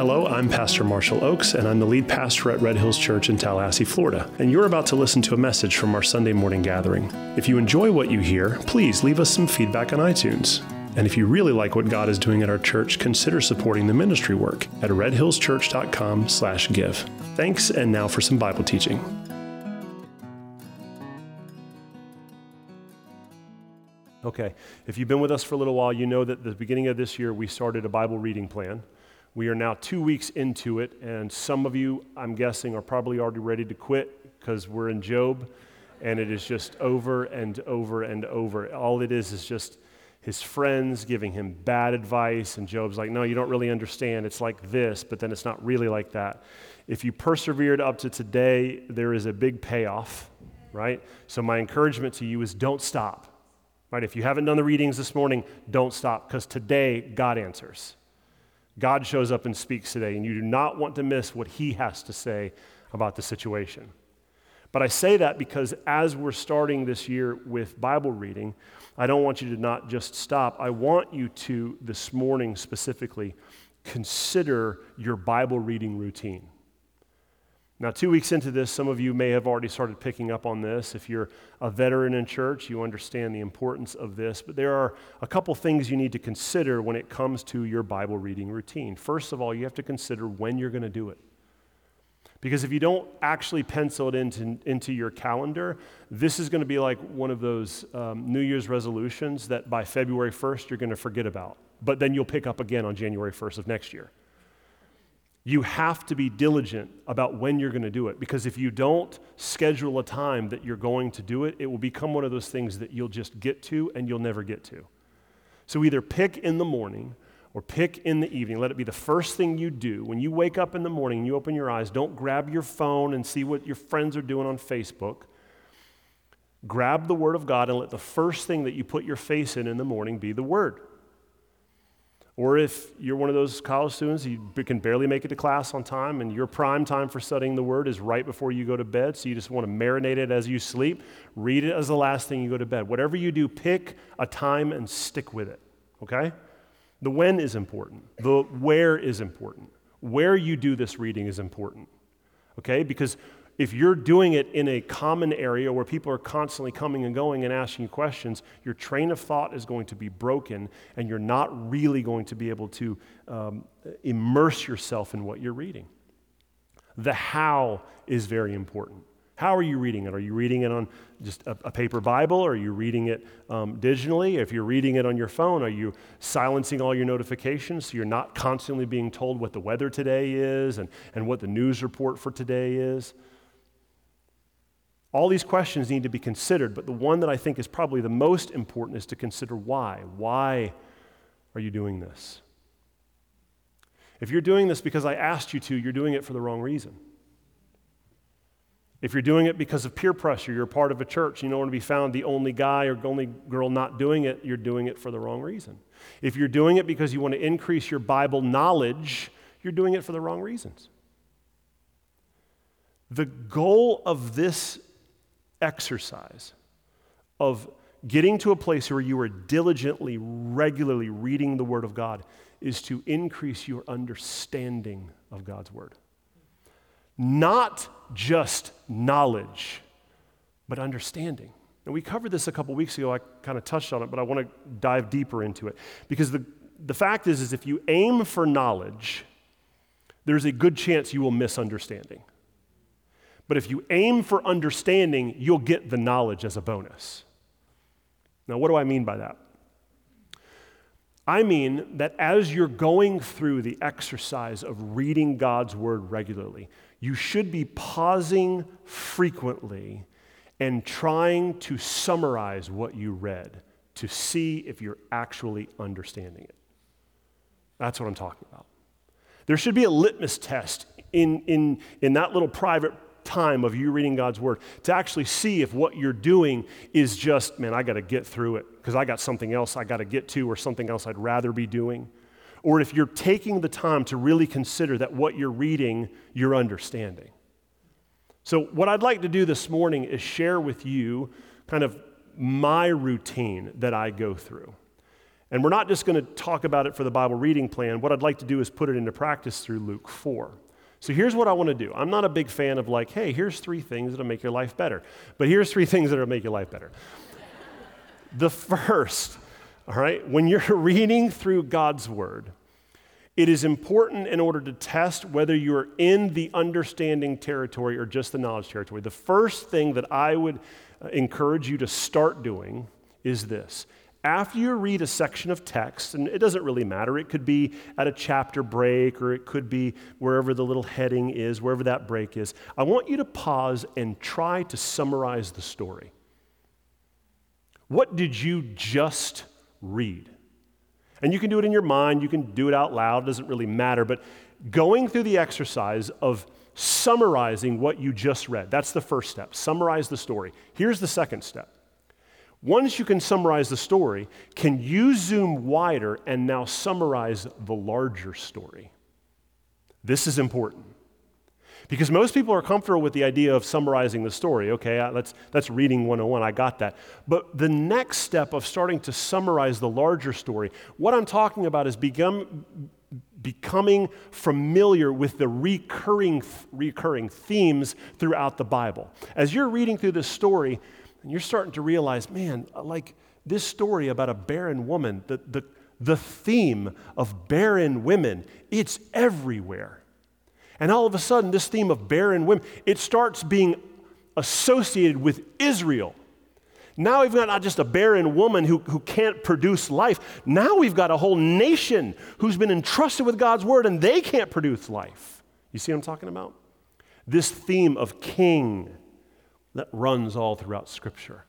Hello, I'm Pastor Marshall Ochs, and I'm the lead pastor at Red Hills Church in Tallahassee, Florida. And you're about to listen to a message from our Sunday morning gathering. If you enjoy what you hear, please leave us some feedback on iTunes. And if you really like what God is doing at our church, consider supporting the ministry work at redhillschurch.com/give. Thanks, and now for some Bible teaching. Okay, if you've been with us for a little while, you know that at the beginning of this year we started a Bible reading plan. We are now two weeks into it, and some of you, I'm guessing, are probably already ready to quit because we're in Job, and it is just over and over and over. All it is is just his friends giving him bad advice, and Job's like, No, you don't really understand. It's like this, but then it's not really like that. If you persevered up to today, there is a big payoff, right? So, my encouragement to you is don't stop, right? If you haven't done the readings this morning, don't stop because today God answers. God shows up and speaks today, and you do not want to miss what He has to say about the situation. But I say that because as we're starting this year with Bible reading, I don't want you to not just stop. I want you to, this morning specifically, consider your Bible reading routine. Now, two weeks into this, some of you may have already started picking up on this. If you're a veteran in church, you understand the importance of this. But there are a couple things you need to consider when it comes to your Bible reading routine. First of all, you have to consider when you're going to do it. Because if you don't actually pencil it into, into your calendar, this is going to be like one of those um, New Year's resolutions that by February 1st you're going to forget about. But then you'll pick up again on January 1st of next year. You have to be diligent about when you're going to do it because if you don't schedule a time that you're going to do it, it will become one of those things that you'll just get to and you'll never get to. So either pick in the morning or pick in the evening. Let it be the first thing you do. When you wake up in the morning and you open your eyes, don't grab your phone and see what your friends are doing on Facebook. Grab the Word of God and let the first thing that you put your face in in the morning be the Word. Or if you're one of those college students, you can barely make it to class on time, and your prime time for studying the Word is right before you go to bed, so you just want to marinate it as you sleep, read it as the last thing you go to bed. Whatever you do, pick a time and stick with it, okay? The when is important, the where is important. Where you do this reading is important, okay? Because if you're doing it in a common area where people are constantly coming and going and asking you questions, your train of thought is going to be broken and you're not really going to be able to um, immerse yourself in what you're reading. The how is very important. How are you reading it? Are you reading it on just a, a paper Bible? Are you reading it um, digitally? If you're reading it on your phone, are you silencing all your notifications so you're not constantly being told what the weather today is and, and what the news report for today is? All these questions need to be considered, but the one that I think is probably the most important is to consider why. Why are you doing this? If you're doing this because I asked you to, you're doing it for the wrong reason. If you're doing it because of peer pressure, you're part of a church, you don't want to be found the only guy or only girl not doing it, you're doing it for the wrong reason. If you're doing it because you want to increase your Bible knowledge, you're doing it for the wrong reasons. The goal of this exercise of getting to a place where you are diligently, regularly reading the Word of God is to increase your understanding of God's Word. Not just knowledge, but understanding. And we covered this a couple weeks ago. I kind of touched on it, but I want to dive deeper into it. Because the, the fact is, is if you aim for knowledge, there's a good chance you will miss understanding. But if you aim for understanding, you'll get the knowledge as a bonus. Now, what do I mean by that? I mean that as you're going through the exercise of reading God's word regularly, you should be pausing frequently and trying to summarize what you read to see if you're actually understanding it. That's what I'm talking about. There should be a litmus test in, in, in that little private time of you reading God's word to actually see if what you're doing is just, man, I got to get through it because I got something else I got to get to or something else I'd rather be doing. Or if you're taking the time to really consider that what you're reading, you're understanding. So, what I'd like to do this morning is share with you kind of my routine that I go through. And we're not just going to talk about it for the Bible reading plan. What I'd like to do is put it into practice through Luke 4. So here's what I want to do. I'm not a big fan of like, hey, here's three things that'll make your life better. But here's three things that'll make your life better. the first, all right, when you're reading through God's word, it is important in order to test whether you're in the understanding territory or just the knowledge territory. The first thing that I would uh, encourage you to start doing is this after you read a section of text, and it doesn't really matter, it could be at a chapter break or it could be wherever the little heading is, wherever that break is, I want you to pause and try to summarize the story. What did you just read? And you can do it in your mind, you can do it out loud, it doesn't really matter, but going through the exercise of summarizing what you just read, that's the first step. Summarize the story. Here's the second step once you can summarize the story, can you zoom wider and now summarize the larger story? This is important. Because most people are comfortable with the idea of summarizing the story. Okay, that's, that's reading 101, I got that. But the next step of starting to summarize the larger story, what I'm talking about is become, becoming familiar with the recurring, recurring themes throughout the Bible. As you're reading through this story, and you're starting to realize, man, like this story about a barren woman, the, the, the theme of barren women, it's everywhere. And all of a sudden, this theme of barren women, it starts being associated with Israel. Now we've got not just a barren woman who, who can't produce life. Now we've got a whole nation who's been entrusted with God's word and they can't produce life. You see what I'm talking about? This theme of king that runs all throughout Scripture.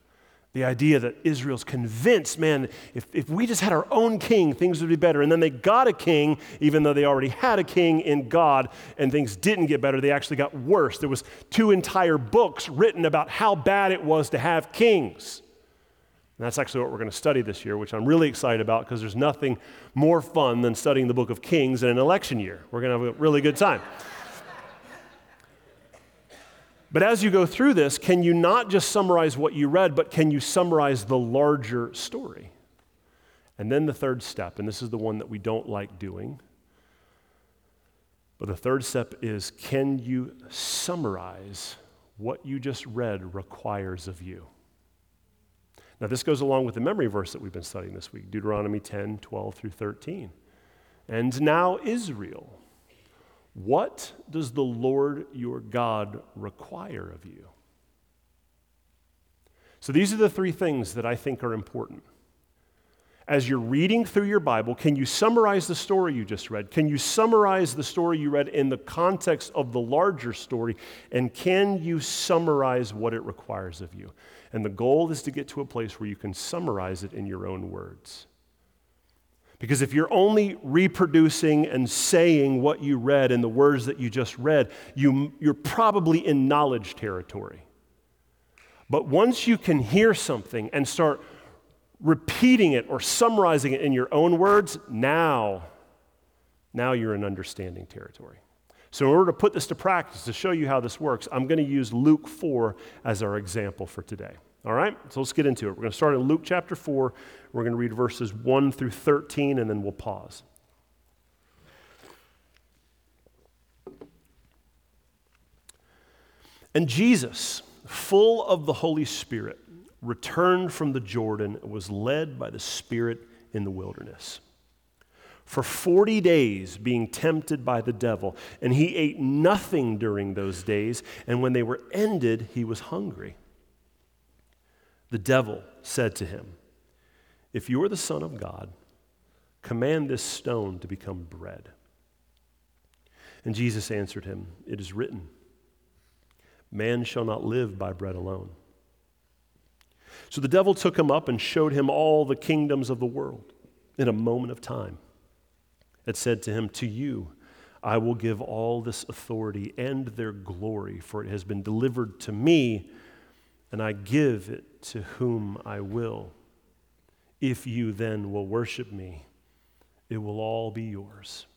The idea that Israel's convinced, man, if, if we just had our own king, things would be better. And then they got a king, even though they already had a king in God, and things didn't get better. They actually got worse. There was two entire books written about how bad it was to have kings. And that's actually what we're going to study this year, which I'm really excited about because there's nothing more fun than studying the book of Kings in an election year. We're going to have a really good time. But as you go through this, can you not just summarize what you read, but can you summarize the larger story? And then the third step, and this is the one that we don't like doing, but the third step is can you summarize what you just read requires of you? Now, this goes along with the memory verse that we've been studying this week Deuteronomy 10 12 through 13. And now, Israel what does the Lord your God require of you? So, these are the three things that I think are important. As you're reading through your Bible, can you summarize the story you just read? Can you summarize the story you read in the context of the larger story? And can you summarize what it requires of you? And the goal is to get to a place where you can summarize it in your own words. Because if you're only reproducing and saying what you read in the words that you just read, you, you're probably in knowledge territory. But once you can hear something and start repeating it or summarizing it in your own words, now, now you're in understanding territory. So, in order to put this to practice, to show you how this works, I'm going to use Luke 4 as our example for today. All right? So let's get into it. We're going to start in Luke chapter 4. We're going to read verses 1 through 13, and then we'll pause. And Jesus, full of the Holy Spirit, returned from the Jordan and was led by the Spirit in the wilderness. For 40 days, being tempted by the devil, and he ate nothing during those days, and when they were ended, he was hungry. The devil said to him, If you are the Son of God, command this stone to become bread. And Jesus answered him, It is written, Man shall not live by bread alone. So the devil took him up and showed him all the kingdoms of the world in a moment of time. It said to him, To you I will give all this authority and their glory, for it has been delivered to me and I give it to whom I will. If you then will worship me, it will all be yours.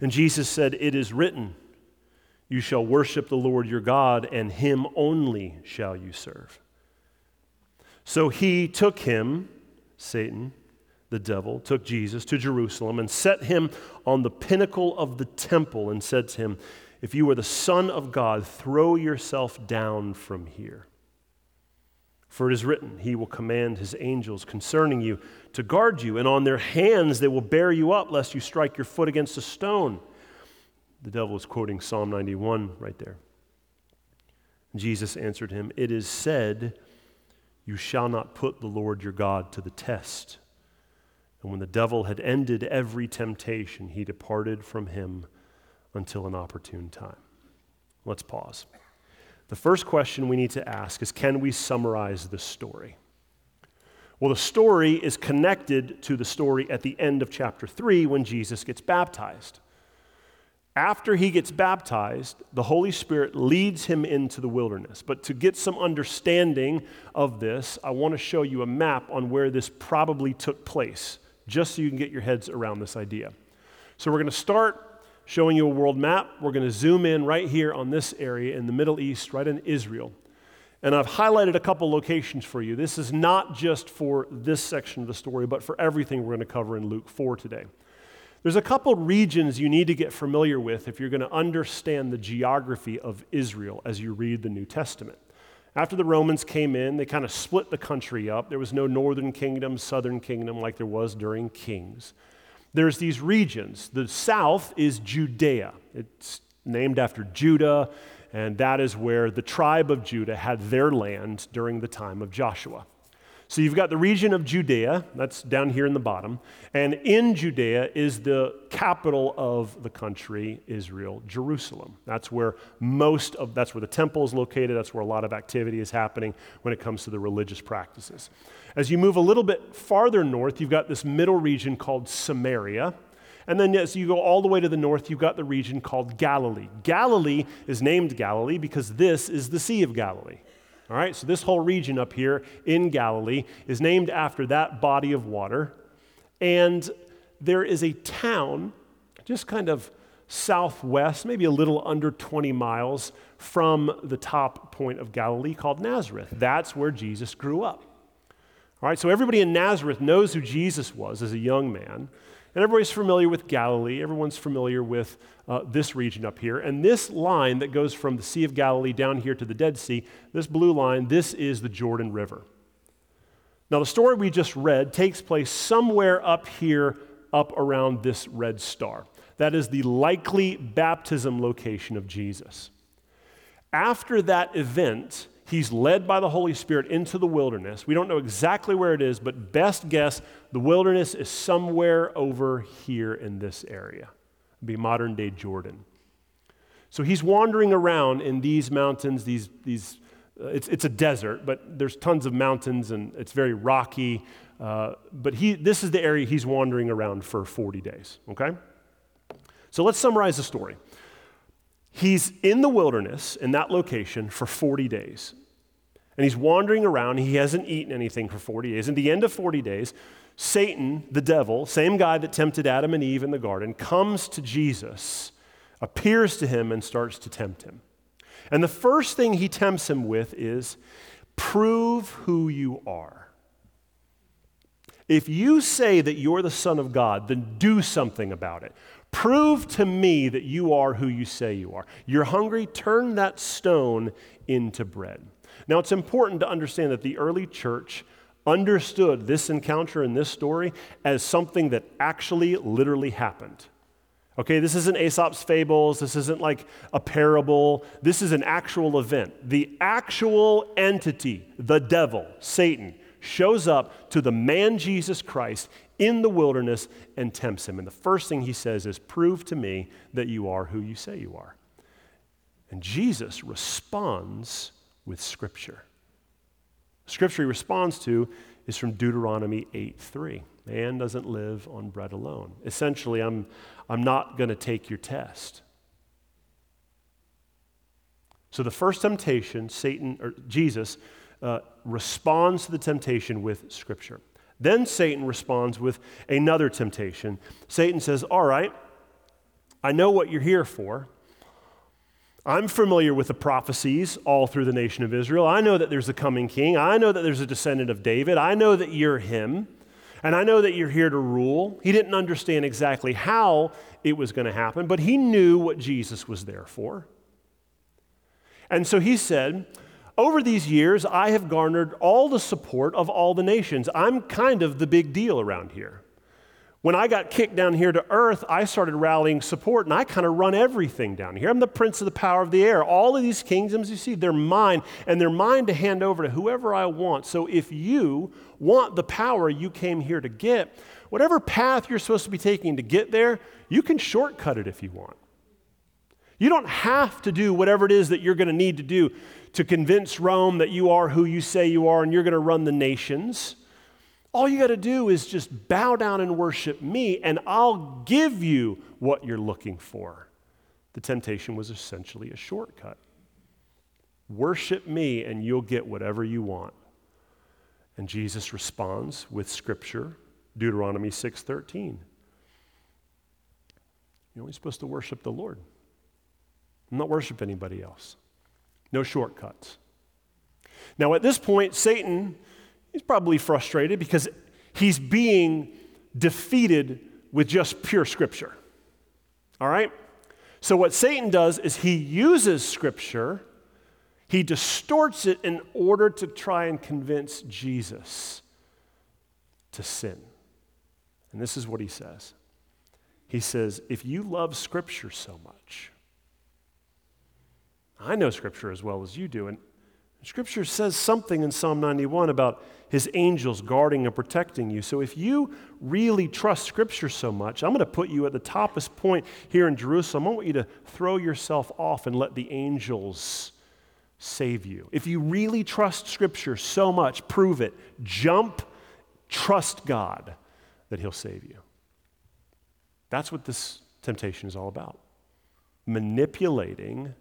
And Jesus said, It is written, You shall worship the Lord your God, and him only shall you serve. So he took him, Satan, the devil, took Jesus to Jerusalem and set him on the pinnacle of the temple and said to him, If you are the Son of God, throw yourself down from here. For it is written, He will command His angels concerning you to guard you, and on their hands they will bear you up, lest you strike your foot against a stone. The devil is quoting Psalm 91 right there. Jesus answered him, It is said, You shall not put the Lord your God to the test. And when the devil had ended every temptation, he departed from him until an opportune time. Let's pause. The first question we need to ask is can we summarize the story? Well, the story is connected to the story at the end of chapter 3 when Jesus gets baptized. After he gets baptized, the Holy Spirit leads him into the wilderness. But to get some understanding of this, I want to show you a map on where this probably took place just so you can get your heads around this idea. So, we're going to start showing you a world map. We're going to zoom in right here on this area in the Middle East, right in Israel. And I've highlighted a couple locations for you. This is not just for this section of the story, but for everything we're going to cover in Luke 4 today. There's a couple regions you need to get familiar with if you're going to understand the geography of Israel as you read the New Testament. After the Romans came in, they kind of split the country up. There was no northern kingdom, southern kingdom like there was during Kings. There's these regions. The south is Judea. It's named after Judah, and that is where the tribe of Judah had their land during the time of Joshua. So you've got the region of Judea, that's down here in the bottom, and in Judea is the capital of the country, Israel, Jerusalem. That's where most of that's where the temple is located, that's where a lot of activity is happening when it comes to the religious practices. As you move a little bit farther north, you've got this middle region called Samaria. And then as you go all the way to the north, you've got the region called Galilee. Galilee is named Galilee because this is the Sea of Galilee. All right, so this whole region up here in Galilee is named after that body of water. And there is a town just kind of southwest, maybe a little under 20 miles from the top point of Galilee called Nazareth. That's where Jesus grew up. All right, so everybody in Nazareth knows who Jesus was as a young man. And everybody's familiar with Galilee. Everyone's familiar with uh, this region up here. And this line that goes from the Sea of Galilee down here to the Dead Sea, this blue line, this is the Jordan River. Now, the story we just read takes place somewhere up here, up around this red star. That is the likely baptism location of Jesus. After that event, He's led by the Holy Spirit into the wilderness. We don't know exactly where it is, but best guess the wilderness is somewhere over here in this area. It'd be modern day Jordan. So he's wandering around in these mountains, these, these uh, it's, it's a desert, but there's tons of mountains and it's very rocky. Uh, but he, this is the area he's wandering around for 40 days, okay? So let's summarize the story. He's in the wilderness in that location for 40 days and he's wandering around. He hasn't eaten anything for 40 days. At the end of 40 days, Satan, the devil, same guy that tempted Adam and Eve in the garden, comes to Jesus, appears to him, and starts to tempt him. And the first thing he tempts him with is prove who you are. If you say that you're the Son of God, then do something about it. Prove to me that you are who you say you are. You're hungry, turn that stone into bread. Now, it's important to understand that the early church understood this encounter in this story as something that actually literally happened. Okay, this isn't Aesop's fables. This isn't like a parable. This is an actual event. The actual entity, the devil, Satan, shows up to the man Jesus Christ in the wilderness and tempts him. And the first thing he says is, Prove to me that you are who you say you are. And Jesus responds with Scripture. Scripture he responds to is from Deuteronomy 8 3. Man doesn't live on bread alone. Essentially, I'm, I'm not going to take your test. So the first temptation, Satan or Jesus uh, responds to the temptation with Scripture. Then Satan responds with another temptation. Satan says, All right, I know what you're here for. I'm familiar with the prophecies all through the nation of Israel. I know that there's a coming king. I know that there's a descendant of David. I know that you're him. And I know that you're here to rule. He didn't understand exactly how it was going to happen, but he knew what Jesus was there for. And so he said, Over these years, I have garnered all the support of all the nations. I'm kind of the big deal around here. When I got kicked down here to earth, I started rallying support, and I kind of run everything down here. I'm the prince of the power of the air. All of these kingdoms you see, they're mine, and they're mine to hand over to whoever I want. So if you want the power you came here to get, whatever path you're supposed to be taking to get there, you can shortcut it if you want. You don't have to do whatever it is that you're going to need to do to convince Rome that you are who you say you are and you're going to run the nations. All you got to do is just bow down and worship me, and I'll give you what you're looking for. The temptation was essentially a shortcut. Worship me, and you'll get whatever you want. And Jesus responds with Scripture, Deuteronomy 6:13. You're only supposed to worship the Lord. Not worship anybody else. No shortcuts. Now, at this point, Satan He's probably frustrated because he's being defeated with just pure scripture. All right? So, what Satan does is he uses scripture, he distorts it in order to try and convince Jesus to sin. And this is what he says He says, If you love scripture so much, I know scripture as well as you do, and scripture says something in Psalm 91 about his angels guarding and protecting you. So if you really trust Scripture so much, I'm going to put you at the toppest point here in Jerusalem. I want you to throw yourself off and let the angels save you. If you really trust Scripture so much, prove it. Jump, trust God that He'll save you. That's what this temptation is all about manipulating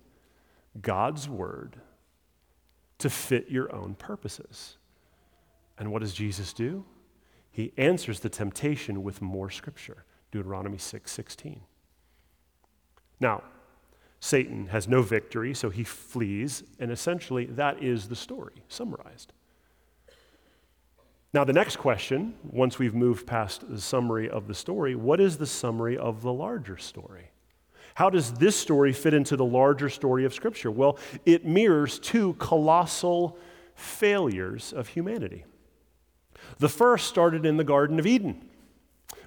God's Word to fit your own purposes. And what does Jesus do? He answers the temptation with more scripture. Deuteronomy 6 16. Now, Satan has no victory, so he flees, and essentially that is the story summarized. Now, the next question, once we've moved past the summary of the story, what is the summary of the larger story? How does this story fit into the larger story of Scripture? Well, it mirrors two colossal failures of humanity. The first started in the Garden of Eden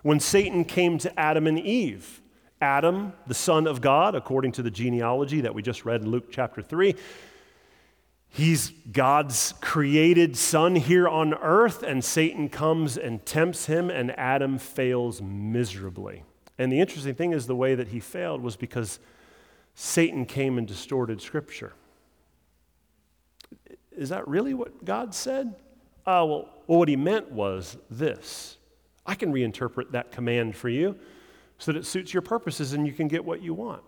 when Satan came to Adam and Eve. Adam, the son of God, according to the genealogy that we just read in Luke chapter 3, he's God's created son here on earth, and Satan comes and tempts him, and Adam fails miserably. And the interesting thing is, the way that he failed was because Satan came and distorted Scripture. Is that really what God said? Oh, well, what he meant was this I can reinterpret that command for you so that it suits your purposes and you can get what you want.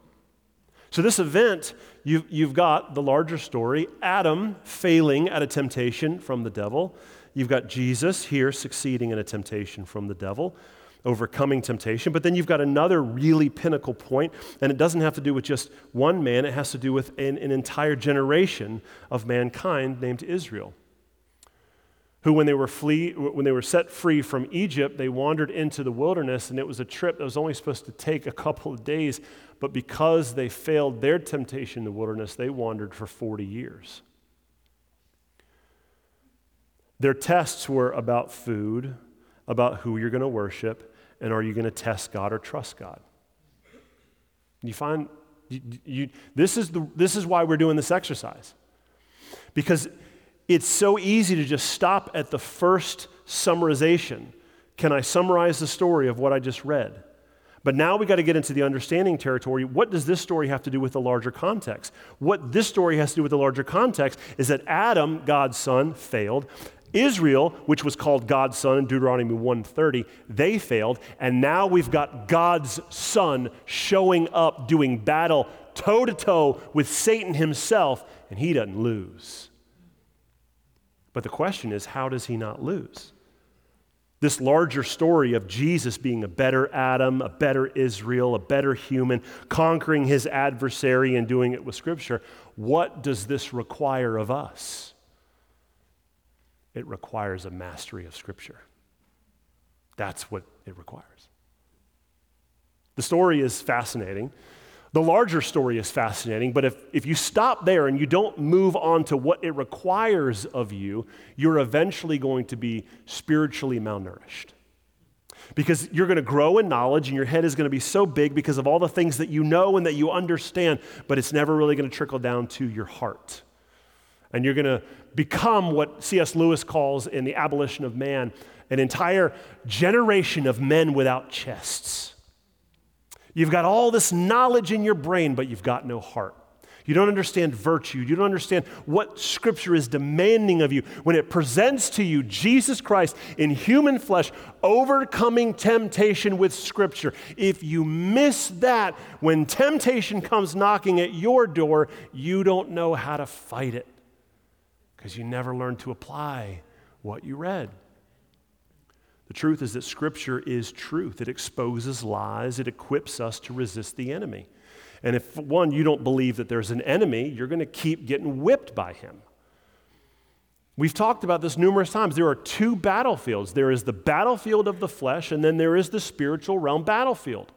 So, this event, you've, you've got the larger story Adam failing at a temptation from the devil. You've got Jesus here succeeding in a temptation from the devil, overcoming temptation. But then you've got another really pinnacle point, and it doesn't have to do with just one man, it has to do with an, an entire generation of mankind named Israel who, when they, were flee, when they were set free from Egypt, they wandered into the wilderness, and it was a trip that was only supposed to take a couple of days. But because they failed their temptation in the wilderness, they wandered for 40 years. Their tests were about food, about who you're going to worship, and are you going to test God or trust God? You find you, you, this, is the, this is why we're doing this exercise. Because it's so easy to just stop at the first summarization. Can I summarize the story of what I just read? But now we got to get into the understanding territory. What does this story have to do with the larger context? What this story has to do with the larger context is that Adam, God's son, failed. Israel, which was called God's son in Deuteronomy 1:30, they failed, and now we've got God's son showing up doing battle toe to toe with Satan himself, and he doesn't lose. But the question is, how does he not lose? This larger story of Jesus being a better Adam, a better Israel, a better human, conquering his adversary and doing it with Scripture, what does this require of us? It requires a mastery of Scripture. That's what it requires. The story is fascinating. The larger story is fascinating, but if, if you stop there and you don't move on to what it requires of you, you're eventually going to be spiritually malnourished. Because you're going to grow in knowledge and your head is going to be so big because of all the things that you know and that you understand, but it's never really going to trickle down to your heart. And you're going to become what C.S. Lewis calls in The Abolition of Man an entire generation of men without chests. You've got all this knowledge in your brain, but you've got no heart. You don't understand virtue. You don't understand what Scripture is demanding of you when it presents to you Jesus Christ in human flesh, overcoming temptation with Scripture. If you miss that, when temptation comes knocking at your door, you don't know how to fight it because you never learned to apply what you read. The truth is that Scripture is truth. It exposes lies, it equips us to resist the enemy. And if, one, you don't believe that there's an enemy, you're going to keep getting whipped by him. We've talked about this numerous times. There are two battlefields there is the battlefield of the flesh, and then there is the spiritual realm battlefield.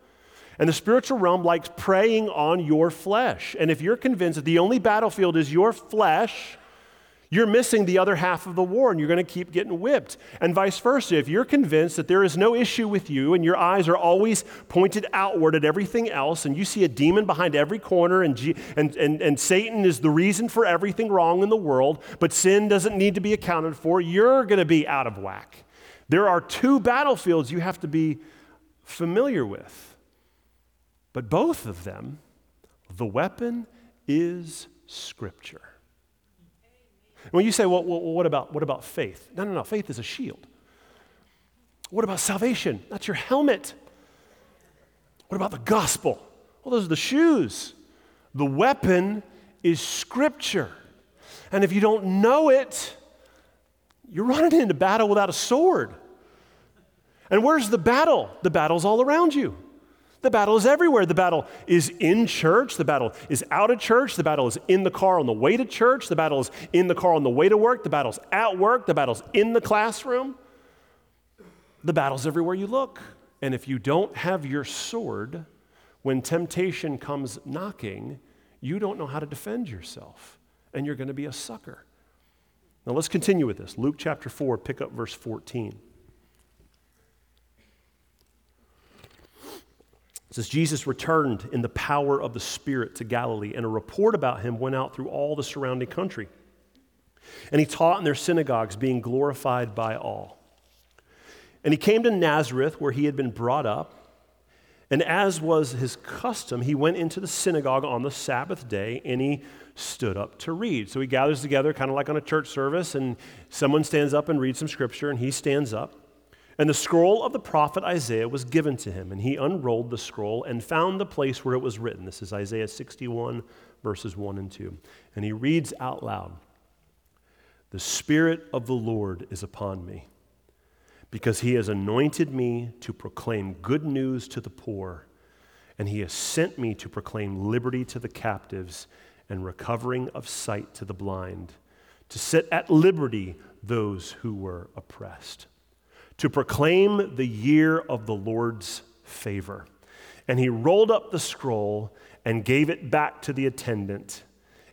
And the spiritual realm likes preying on your flesh. And if you're convinced that the only battlefield is your flesh, you're missing the other half of the war and you're going to keep getting whipped. And vice versa. If you're convinced that there is no issue with you and your eyes are always pointed outward at everything else and you see a demon behind every corner and, G- and, and, and Satan is the reason for everything wrong in the world, but sin doesn't need to be accounted for, you're going to be out of whack. There are two battlefields you have to be familiar with. But both of them, the weapon is Scripture. When you say, well, well, what, about, what about faith? No, no, no. Faith is a shield. What about salvation? That's your helmet. What about the gospel? Well, those are the shoes. The weapon is Scripture. And if you don't know it, you're running into battle without a sword. And where's the battle? The battle's all around you. The battle is everywhere. The battle is in church. The battle is out of church. The battle is in the car on the way to church. The battle is in the car on the way to work. The battle's at work. The battle's in the classroom. The battle's everywhere you look. And if you don't have your sword, when temptation comes knocking, you don't know how to defend yourself. And you're going to be a sucker. Now let's continue with this. Luke chapter 4, pick up verse 14. It says, Jesus returned in the power of the Spirit to Galilee, and a report about him went out through all the surrounding country. And he taught in their synagogues, being glorified by all. And he came to Nazareth, where he had been brought up. And as was his custom, he went into the synagogue on the Sabbath day and he stood up to read. So he gathers together, kind of like on a church service, and someone stands up and reads some scripture, and he stands up. And the scroll of the prophet Isaiah was given to him, and he unrolled the scroll and found the place where it was written. This is Isaiah 61, verses 1 and 2. And he reads out loud The Spirit of the Lord is upon me, because he has anointed me to proclaim good news to the poor, and he has sent me to proclaim liberty to the captives and recovering of sight to the blind, to set at liberty those who were oppressed to proclaim the year of the Lord's favor. And he rolled up the scroll and gave it back to the attendant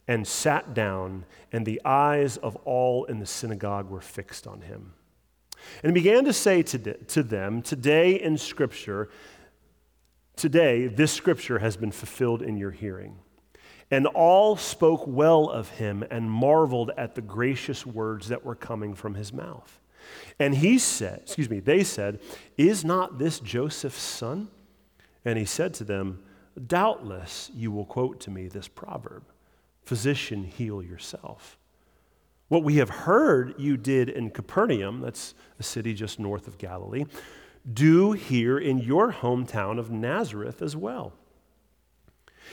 and sat down, and the eyes of all in the synagogue were fixed on him. And he began to say to, them, Today in Scripture, today this Scripture has been fulfilled in your hearing. And all spoke well of him and marveled at the gracious words that were coming from his mouth. And he said, excuse me, they said, Is not this Joseph's son? And he said to them, Doubtless you will quote to me this proverb Physician, heal yourself. What we have heard you did in Capernaum, that's a city just north of Galilee, do here in your hometown of Nazareth as well.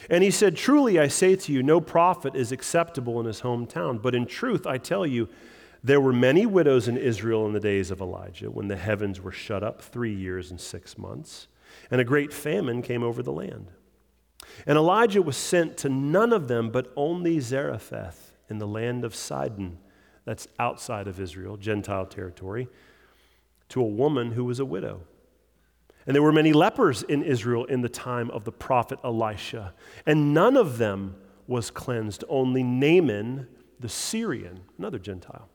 And he said, Truly I say to you, no prophet is acceptable in his hometown, but in truth I tell you, there were many widows in Israel in the days of Elijah when the heavens were shut up three years and six months, and a great famine came over the land. And Elijah was sent to none of them but only Zarephath in the land of Sidon, that's outside of Israel, Gentile territory, to a woman who was a widow. And there were many lepers in Israel in the time of the prophet Elisha, and none of them was cleansed, only Naaman the Syrian, another Gentile.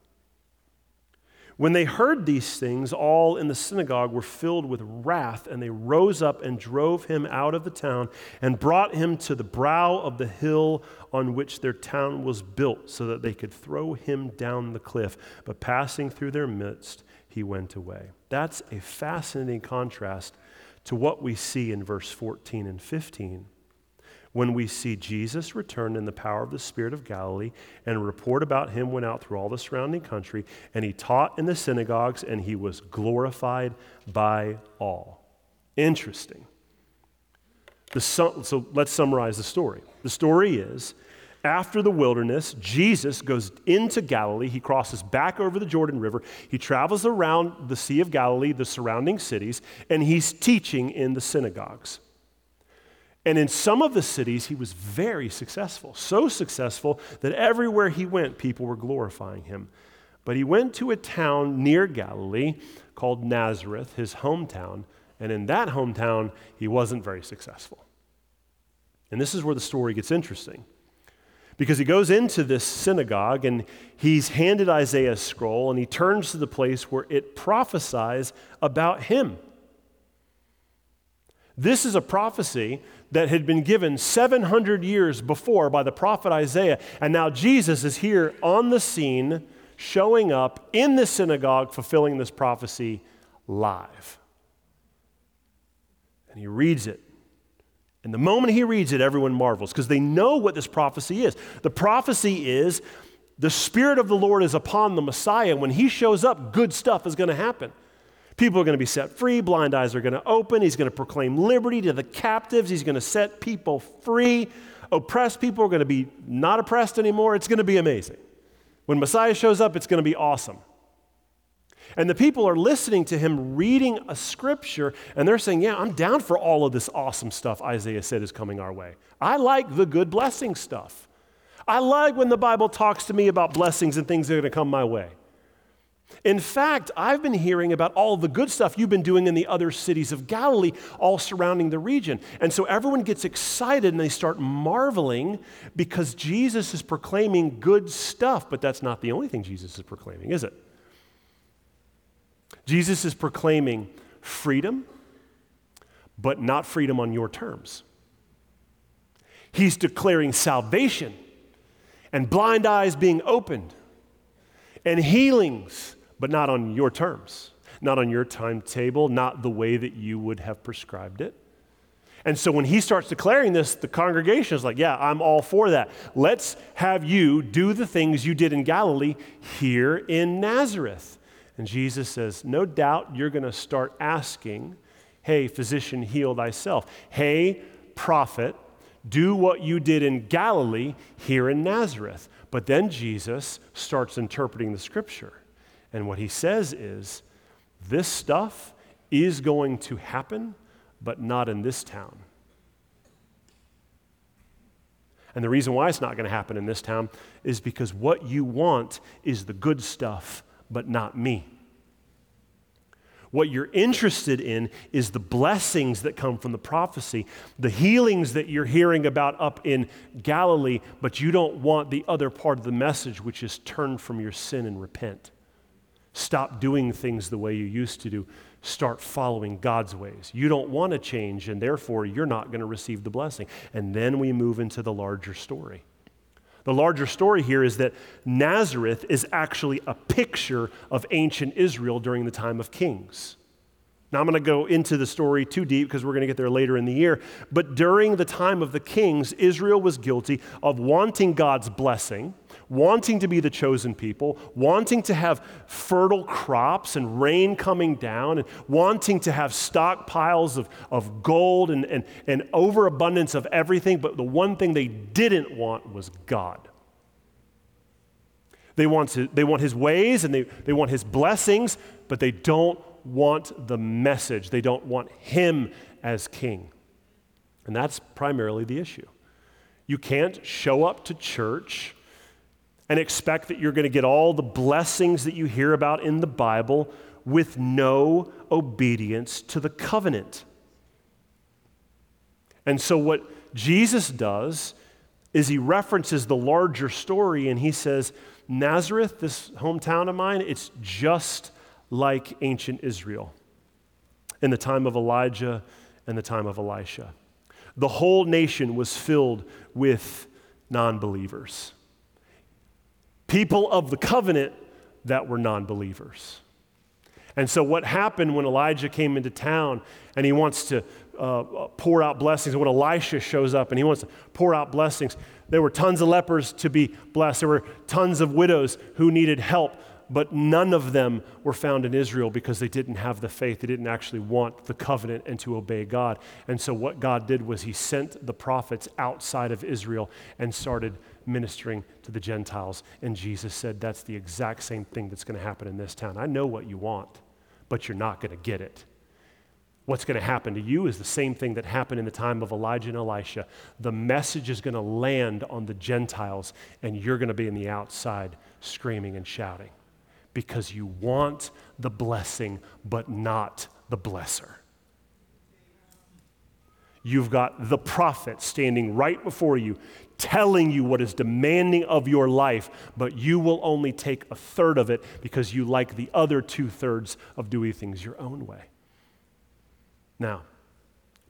When they heard these things, all in the synagogue were filled with wrath, and they rose up and drove him out of the town and brought him to the brow of the hill on which their town was built, so that they could throw him down the cliff. But passing through their midst, he went away. That's a fascinating contrast to what we see in verse 14 and 15 when we see Jesus return in the power of the Spirit of Galilee, and a report about him went out through all the surrounding country, and he taught in the synagogues, and he was glorified by all. Interesting. So let's summarize the story. The story is after the wilderness, Jesus goes into Galilee. He crosses back over the Jordan River. He travels around the Sea of Galilee, the surrounding cities, and he's teaching in the synagogues. And in some of the cities, he was very successful, so successful that everywhere he went, people were glorifying him. But he went to a town near Galilee called Nazareth, his hometown, and in that hometown, he wasn't very successful. And this is where the story gets interesting. Because he goes into this synagogue and he's handed Isaiah's scroll and he turns to the place where it prophesies about him. This is a prophecy that had been given 700 years before by the prophet Isaiah. And now Jesus is here on the scene, showing up in the synagogue, fulfilling this prophecy live. And he reads it. And the moment he reads it, everyone marvels because they know what this prophecy is. The prophecy is the Spirit of the Lord is upon the Messiah. When he shows up, good stuff is going to happen. People are going to be set free, blind eyes are going to open. He's going to proclaim liberty to the captives, he's going to set people free. Oppressed people are going to be not oppressed anymore. It's going to be amazing. When Messiah shows up, it's going to be awesome. And the people are listening to him reading a scripture, and they're saying, Yeah, I'm down for all of this awesome stuff Isaiah said is coming our way. I like the good blessing stuff. I like when the Bible talks to me about blessings and things that are going to come my way. In fact, I've been hearing about all the good stuff you've been doing in the other cities of Galilee, all surrounding the region. And so everyone gets excited and they start marveling because Jesus is proclaiming good stuff. But that's not the only thing Jesus is proclaiming, is it? Jesus is proclaiming freedom, but not freedom on your terms. He's declaring salvation and blind eyes being opened and healings but not on your terms, not on your timetable, not the way that you would have prescribed it. And so when he starts declaring this, the congregation is like, Yeah, I'm all for that. Let's have you do the things you did in Galilee here in Nazareth. And Jesus says, No doubt you're going to start asking, Hey, physician, heal thyself. Hey, prophet, do what you did in Galilee here in Nazareth. But then Jesus starts interpreting the scripture. And what he says is this stuff is going to happen, but not in this town. And the reason why it's not going to happen in this town is because what you want is the good stuff, but not me. What you're interested in is the blessings that come from the prophecy, the healings that you're hearing about up in Galilee, but you don't want the other part of the message, which is turn from your sin and repent. Stop doing things the way you used to do. Start following God's ways. You don't want to change, and therefore you're not going to receive the blessing. And then we move into the larger story. The larger story here is that Nazareth is actually a picture of ancient Israel during the time of kings. Now, I'm going to go into the story too deep because we're going to get there later in the year. But during the time of the kings, Israel was guilty of wanting God's blessing wanting to be the chosen people, wanting to have fertile crops and rain coming down, and wanting to have stockpiles of, of gold and, and, and overabundance of everything. But the one thing they didn't want was God. They want, to, they want his ways and they, they want his blessings, but they don't want the message. They don't want him as king. And that's primarily the issue. You can't show up to church and expect that you're going to get all the blessings that you hear about in the Bible with no obedience to the covenant. And so, what Jesus does is he references the larger story and he says, Nazareth, this hometown of mine, it's just like ancient Israel in the time of Elijah and the time of Elisha. The whole nation was filled with non believers, people of the covenant that were non believers. And so, what happened when Elijah came into town and he wants to uh, pour out blessings, when Elisha shows up and he wants to pour out blessings, there were tons of lepers to be blessed. There were tons of widows who needed help, but none of them were found in Israel because they didn't have the faith. They didn't actually want the covenant and to obey God. And so, what God did was He sent the prophets outside of Israel and started ministering to the Gentiles. And Jesus said, That's the exact same thing that's going to happen in this town. I know what you want but you're not going to get it. What's going to happen to you is the same thing that happened in the time of Elijah and Elisha. The message is going to land on the Gentiles, and you're going to be in the outside screaming and shouting because you want the blessing, but not the blesser. You've got the prophet standing right before you, telling you what is demanding of your life, but you will only take a third of it because you like the other two thirds of doing things your own way. Now,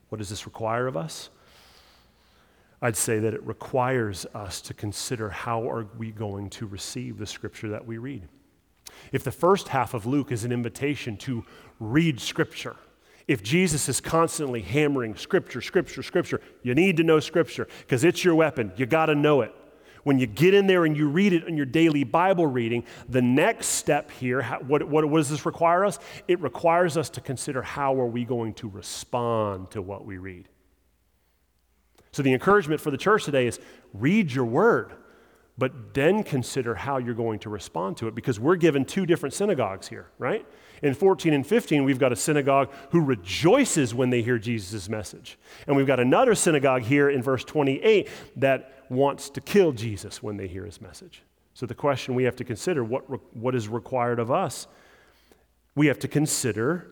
what does this require of us? I'd say that it requires us to consider how are we going to receive the scripture that we read. If the first half of Luke is an invitation to read scripture, if Jesus is constantly hammering scripture, scripture, scripture, you need to know scripture because it's your weapon. You got to know it. When you get in there and you read it in your daily Bible reading, the next step here, what, what, what does this require us? It requires us to consider how are we going to respond to what we read. So the encouragement for the church today is read your word, but then consider how you're going to respond to it because we're given two different synagogues here, right? In 14 and 15, we've got a synagogue who rejoices when they hear Jesus' message. And we've got another synagogue here in verse 28 that wants to kill Jesus when they hear his message. So the question we have to consider what, what is required of us? We have to consider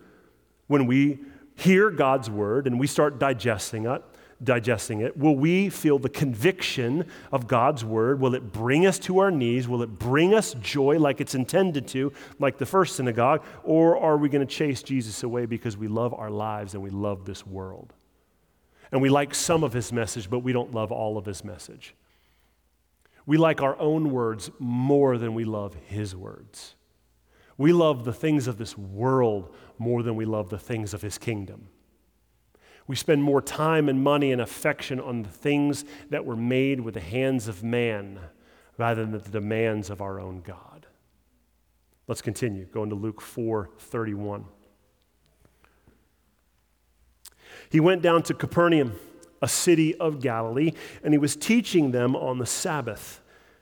when we hear God's word and we start digesting it, digesting it? Will we feel the conviction of God's word? Will it bring us to our knees? Will it bring us joy like it's intended to, like the first synagogue? Or are we going to chase Jesus away because we love our lives and we love this world? And we like some of his message, but we don't love all of his message. We like our own words more than we love his words. We love the things of this world more than we love the things of his kingdom. We spend more time and money and affection on the things that were made with the hands of man rather than the demands of our own God. Let's continue. Going to Luke 4 31. He went down to Capernaum, a city of Galilee, and he was teaching them on the Sabbath.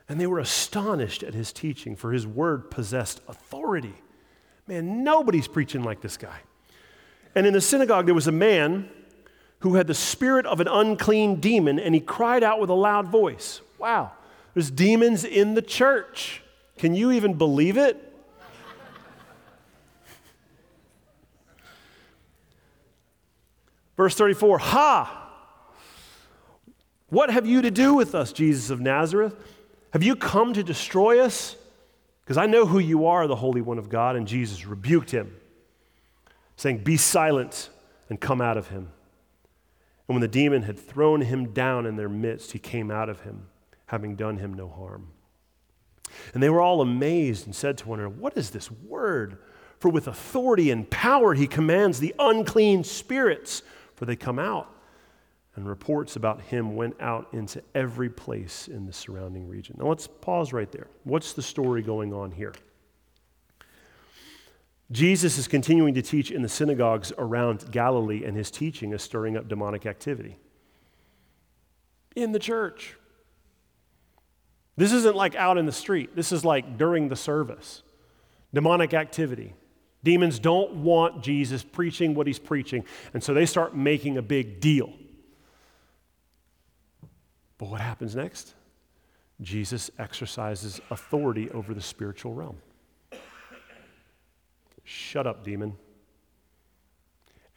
And they were astonished at his teaching, for his word possessed authority. Man, nobody's preaching like this guy. And in the synagogue, there was a man who had the spirit of an unclean demon, and he cried out with a loud voice. Wow, there's demons in the church. Can you even believe it? Verse 34 Ha! What have you to do with us, Jesus of Nazareth? Have you come to destroy us? Because I know who you are, the Holy One of God. And Jesus rebuked him, saying, Be silent and come out of him. And when the demon had thrown him down in their midst, he came out of him, having done him no harm. And they were all amazed and said to one another, What is this word? For with authority and power he commands the unclean spirits, for they come out. And reports about him went out into every place in the surrounding region. Now let's pause right there. What's the story going on here? Jesus is continuing to teach in the synagogues around Galilee, and his teaching is stirring up demonic activity in the church. This isn't like out in the street, this is like during the service. Demonic activity. Demons don't want Jesus preaching what he's preaching, and so they start making a big deal. But what happens next? Jesus exercises authority over the spiritual realm. Shut up, demon,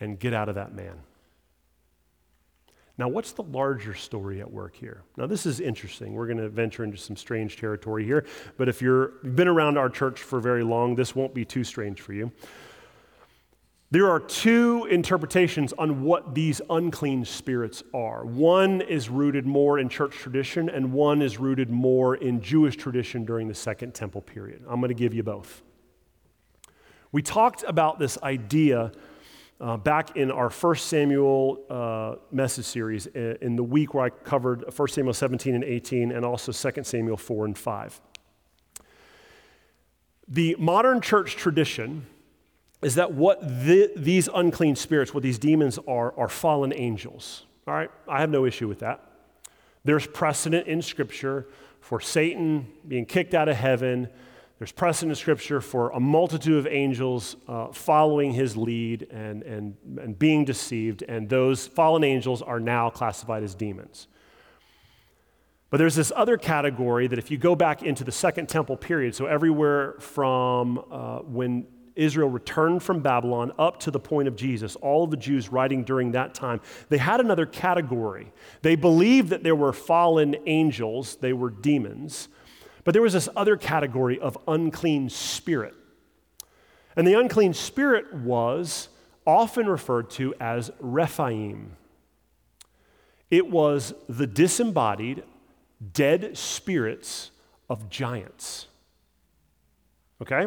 and get out of that man. Now, what's the larger story at work here? Now, this is interesting. We're going to venture into some strange territory here, but if you've been around our church for very long, this won't be too strange for you. There are two interpretations on what these unclean spirits are. One is rooted more in church tradition, and one is rooted more in Jewish tradition during the Second Temple period. I'm going to give you both. We talked about this idea uh, back in our First Samuel uh, message series in, in the week where I covered 1 Samuel 17 and 18 and also 2 Samuel 4 and 5. The modern church tradition is that what the, these unclean spirits, what these demons are, are fallen angels. All right, I have no issue with that. There's precedent in Scripture for Satan being kicked out of heaven. There's precedent in Scripture for a multitude of angels uh, following his lead and, and, and being deceived, and those fallen angels are now classified as demons. But there's this other category that if you go back into the Second Temple period, so everywhere from uh, when Israel returned from Babylon up to the point of Jesus, all of the Jews writing during that time, they had another category. They believed that there were fallen angels, they were demons, but there was this other category of unclean spirit. And the unclean spirit was often referred to as Rephaim. It was the disembodied, dead spirits of giants. Okay?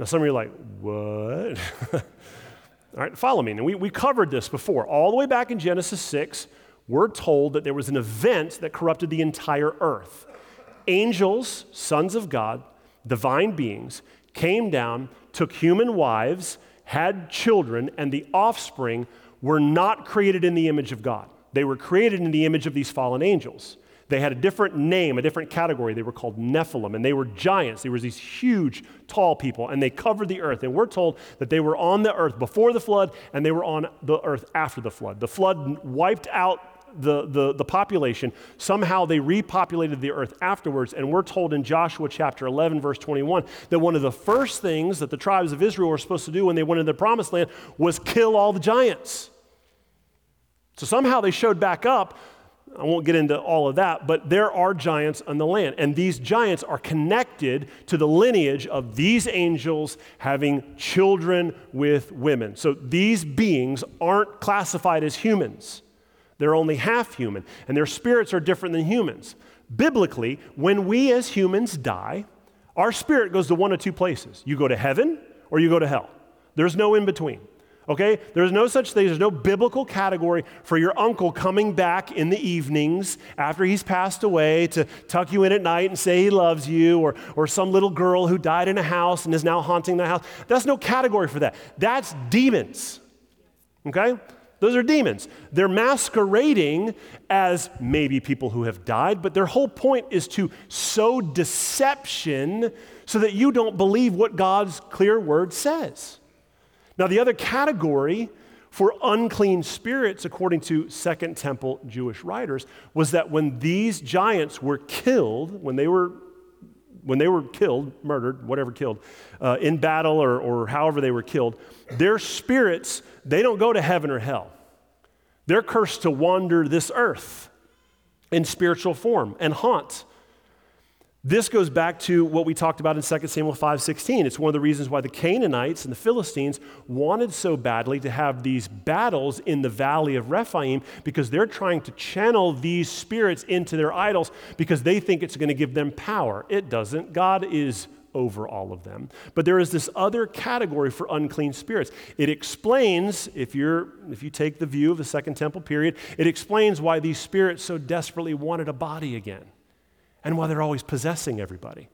Now, some of you are like, what? All right, follow me. And we, we covered this before. All the way back in Genesis 6, we're told that there was an event that corrupted the entire earth. Angels, sons of God, divine beings, came down, took human wives, had children, and the offspring were not created in the image of God. They were created in the image of these fallen angels. They had a different name, a different category. They were called Nephilim, and they were giants. They were these huge, tall people, and they covered the earth. And we're told that they were on the earth before the flood, and they were on the earth after the flood. The flood wiped out the, the, the population. Somehow they repopulated the earth afterwards, and we're told in Joshua chapter 11, verse 21, that one of the first things that the tribes of Israel were supposed to do when they went into the promised land was kill all the giants. So somehow they showed back up I won't get into all of that, but there are giants on the land. And these giants are connected to the lineage of these angels having children with women. So these beings aren't classified as humans, they're only half human, and their spirits are different than humans. Biblically, when we as humans die, our spirit goes to one of two places you go to heaven or you go to hell. There's no in between. Okay? There's no such thing, there's no biblical category for your uncle coming back in the evenings after he's passed away to tuck you in at night and say he loves you, or, or some little girl who died in a house and is now haunting the house. That's no category for that. That's demons. Okay? Those are demons. They're masquerading as maybe people who have died, but their whole point is to sow deception so that you don't believe what God's clear word says. Now, the other category for unclean spirits, according to Second Temple Jewish writers, was that when these giants were killed, when they were when they were killed, murdered, whatever killed, uh, in battle or, or however they were killed, their spirits, they don't go to heaven or hell. They're cursed to wander this earth in spiritual form and haunt this goes back to what we talked about in 2 Samuel 5:16. It's one of the reasons why the Canaanites and the Philistines wanted so badly to have these battles in the valley of Rephaim because they're trying to channel these spirits into their idols because they think it's going to give them power. It doesn't. God is over all of them. But there is this other category for unclean spirits. It explains, if, you're, if you take the view of the Second Temple period, it explains why these spirits so desperately wanted a body again and why they're always possessing everybody.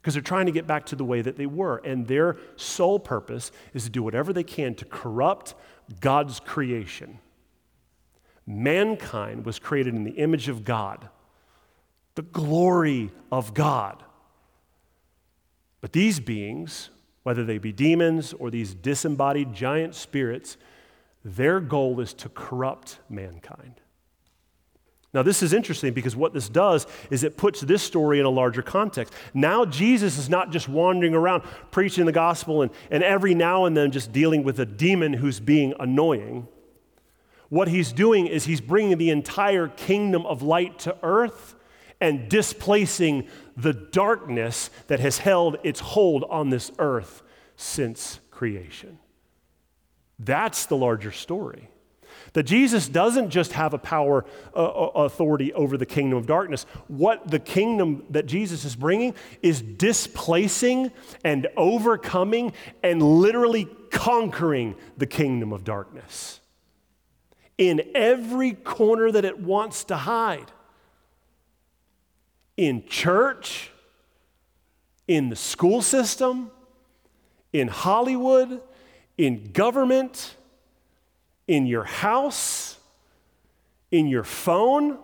Because they're trying to get back to the way that they were. And their sole purpose is to do whatever they can to corrupt God's creation. Mankind was created in the image of God, the glory of God. But these beings, whether they be demons or these disembodied giant spirits, their goal is to corrupt mankind. Now, this is interesting because what this does is it puts this story in a larger context. Now, Jesus is not just wandering around preaching the gospel and, and every now and then just dealing with a demon who's being annoying. What he's doing is he's bringing the entire kingdom of light to earth and displacing the darkness that has held its hold on this earth since creation. That's the larger story. That Jesus doesn't just have a power, uh, authority over the kingdom of darkness. What the kingdom that Jesus is bringing is displacing and overcoming and literally conquering the kingdom of darkness in every corner that it wants to hide in church, in the school system, in Hollywood, in government in your house, in your phone,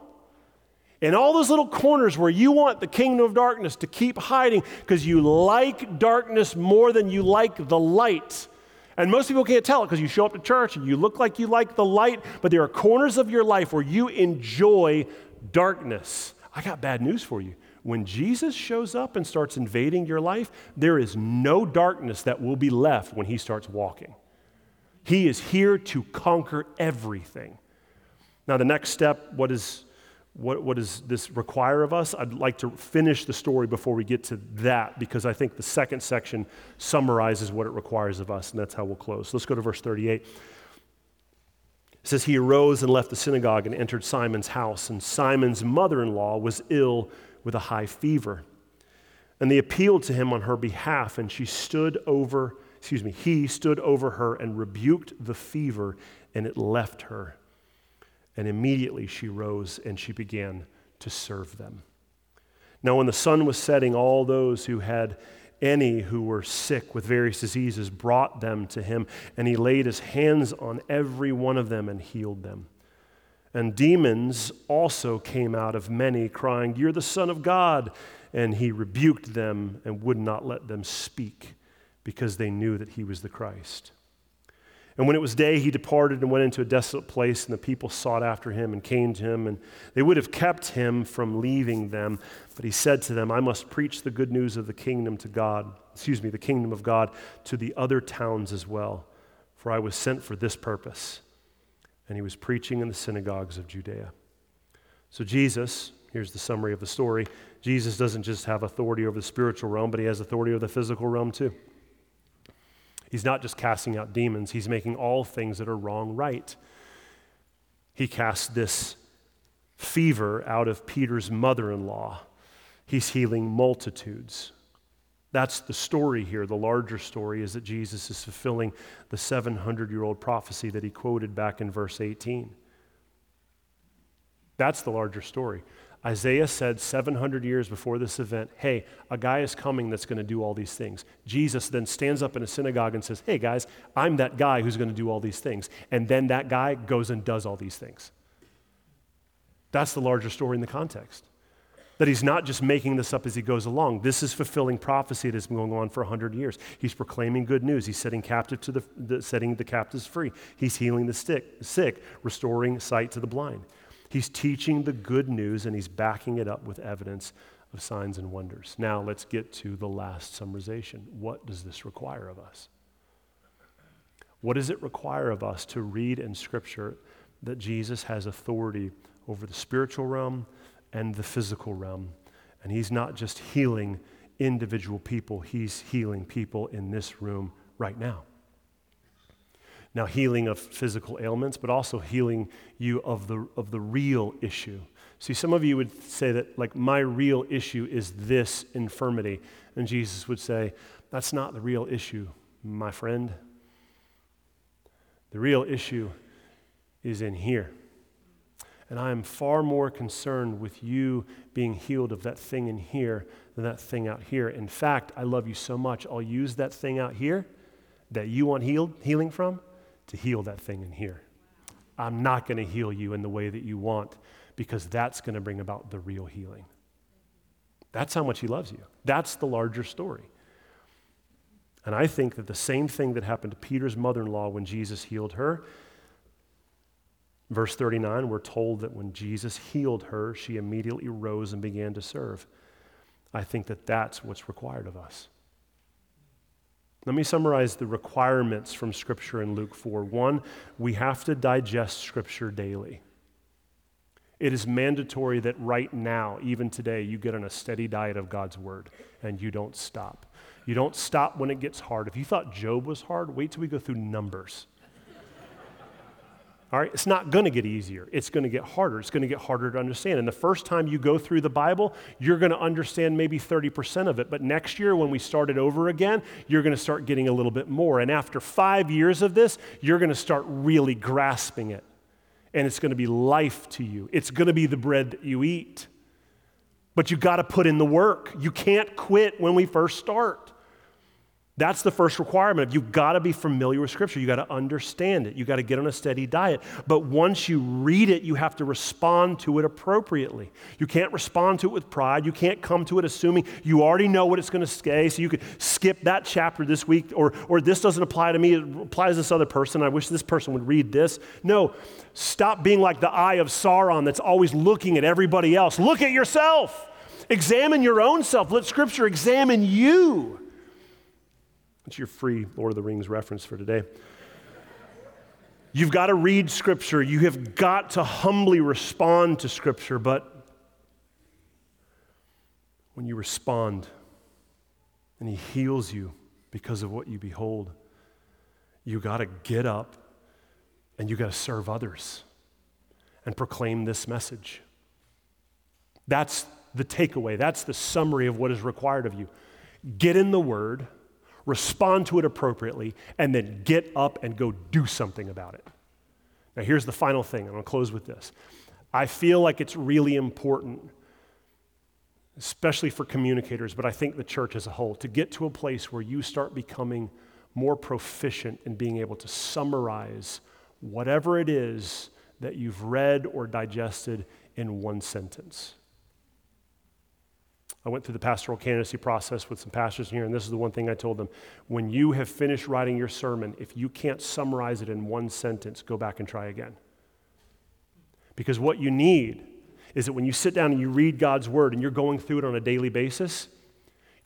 in all those little corners where you want the kingdom of darkness to keep hiding because you like darkness more than you like the light. And most people can't tell it because you show up to church and you look like you like the light, but there are corners of your life where you enjoy darkness. I got bad news for you. When Jesus shows up and starts invading your life, there is no darkness that will be left when he starts walking. He is here to conquer everything. Now, the next step, what, is, what, what does this require of us? I'd like to finish the story before we get to that because I think the second section summarizes what it requires of us, and that's how we'll close. Let's go to verse 38. It says, He arose and left the synagogue and entered Simon's house, and Simon's mother in law was ill with a high fever. And they appealed to him on her behalf, and she stood over excuse me, he stood over her and rebuked the fever, and it left her. And immediately she rose and she began to serve them. Now, when the sun was setting, all those who had any who were sick with various diseases brought them to him, and he laid his hands on every one of them and healed them. And demons also came out of many, crying, You're the Son of God. And he rebuked them and would not let them speak because they knew that he was the Christ. And when it was day, he departed and went into a desolate place, and the people sought after him and came to him, and they would have kept him from leaving them. But he said to them, I must preach the good news of the kingdom to God, excuse me, the kingdom of God to the other towns as well, for I was sent for this purpose. And he was preaching in the synagogues of Judea. So Jesus, here's the summary of the story Jesus doesn't just have authority over the spiritual realm, but he has authority over the physical realm too. He's not just casting out demons, he's making all things that are wrong right. He casts this fever out of Peter's mother in law. He's healing multitudes. That's the story here. The larger story is that Jesus is fulfilling the 700 year old prophecy that he quoted back in verse 18. That's the larger story. Isaiah said 700 years before this event, hey, a guy is coming that's going to do all these things. Jesus then stands up in a synagogue and says, hey, guys, I'm that guy who's going to do all these things. And then that guy goes and does all these things. That's the larger story in the context. That he's not just making this up as he goes along. This is fulfilling prophecy that has been going on for 100 years. He's proclaiming good news. He's setting, captive to the, the setting the captives free. He's healing the sick, sick, restoring sight to the blind. He's teaching the good news and he's backing it up with evidence of signs and wonders. Now, let's get to the last summarization. What does this require of us? What does it require of us to read in Scripture that Jesus has authority over the spiritual realm and the physical realm? And he's not just healing individual people, he's healing people in this room right now. Now, healing of physical ailments, but also healing you of the, of the real issue. See, some of you would say that, like, my real issue is this infirmity. And Jesus would say, that's not the real issue, my friend. The real issue is in here. And I am far more concerned with you being healed of that thing in here than that thing out here. In fact, I love you so much, I'll use that thing out here that you want healed, healing from to heal that thing in here. I'm not going to heal you in the way that you want because that's going to bring about the real healing. That's how much He loves you. That's the larger story. And I think that the same thing that happened to Peter's mother in law when Jesus healed her Verse 39, we're told that when Jesus healed her, she immediately rose and began to serve. I think that that's what's required of us. Let me summarize the requirements from Scripture in Luke 4. One, we have to digest Scripture daily. It is mandatory that right now, even today, you get on a steady diet of God's Word and you don't stop. You don't stop when it gets hard. If you thought Job was hard, wait till we go through Numbers. All right, it's not going to get easier. It's going to get harder. It's going to get harder to understand. And the first time you go through the Bible, you're going to understand maybe 30% of it. But next year, when we start it over again, you're going to start getting a little bit more. And after five years of this, you're going to start really grasping it. And it's going to be life to you, it's going to be the bread that you eat. But you got to put in the work. You can't quit when we first start. That's the first requirement. You've got to be familiar with Scripture. You've got to understand it. You've got to get on a steady diet. But once you read it, you have to respond to it appropriately. You can't respond to it with pride. You can't come to it assuming you already know what it's going to say, so you could skip that chapter this week, or, or this doesn't apply to me, it applies to this other person. I wish this person would read this. No, stop being like the eye of Sauron that's always looking at everybody else. Look at yourself. Examine your own self. Let Scripture examine you. It's your free Lord of the Rings reference for today. You've got to read Scripture. You have got to humbly respond to Scripture. But when you respond and He heals you because of what you behold, you got to get up and you got to serve others and proclaim this message. That's the takeaway. That's the summary of what is required of you. Get in the Word respond to it appropriately, and then get up and go do something about it. Now, here's the final thing. I'm going to close with this. I feel like it's really important, especially for communicators, but I think the church as a whole, to get to a place where you start becoming more proficient in being able to summarize whatever it is that you've read or digested in one sentence. I went through the pastoral candidacy process with some pastors here, and this is the one thing I told them. When you have finished writing your sermon, if you can't summarize it in one sentence, go back and try again. Because what you need is that when you sit down and you read God's word and you're going through it on a daily basis,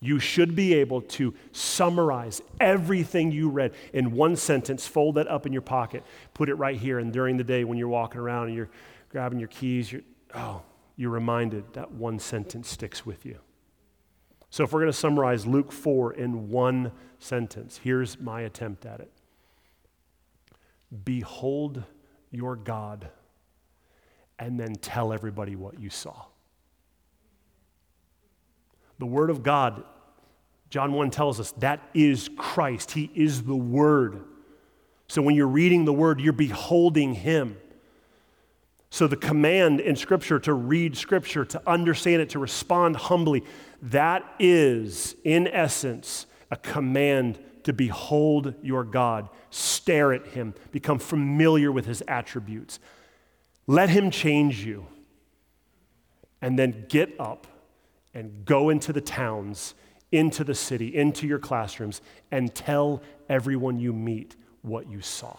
you should be able to summarize everything you read in one sentence, fold that up in your pocket, put it right here, and during the day when you're walking around and you're grabbing your keys, you're, oh, you're reminded that one sentence sticks with you. So, if we're going to summarize Luke 4 in one sentence, here's my attempt at it Behold your God, and then tell everybody what you saw. The Word of God, John 1 tells us, that is Christ. He is the Word. So, when you're reading the Word, you're beholding Him. So, the command in Scripture to read Scripture, to understand it, to respond humbly, that is, in essence, a command to behold your God, stare at Him, become familiar with His attributes. Let Him change you. And then get up and go into the towns, into the city, into your classrooms, and tell everyone you meet what you saw.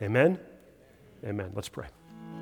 Amen? Amen. Let's pray.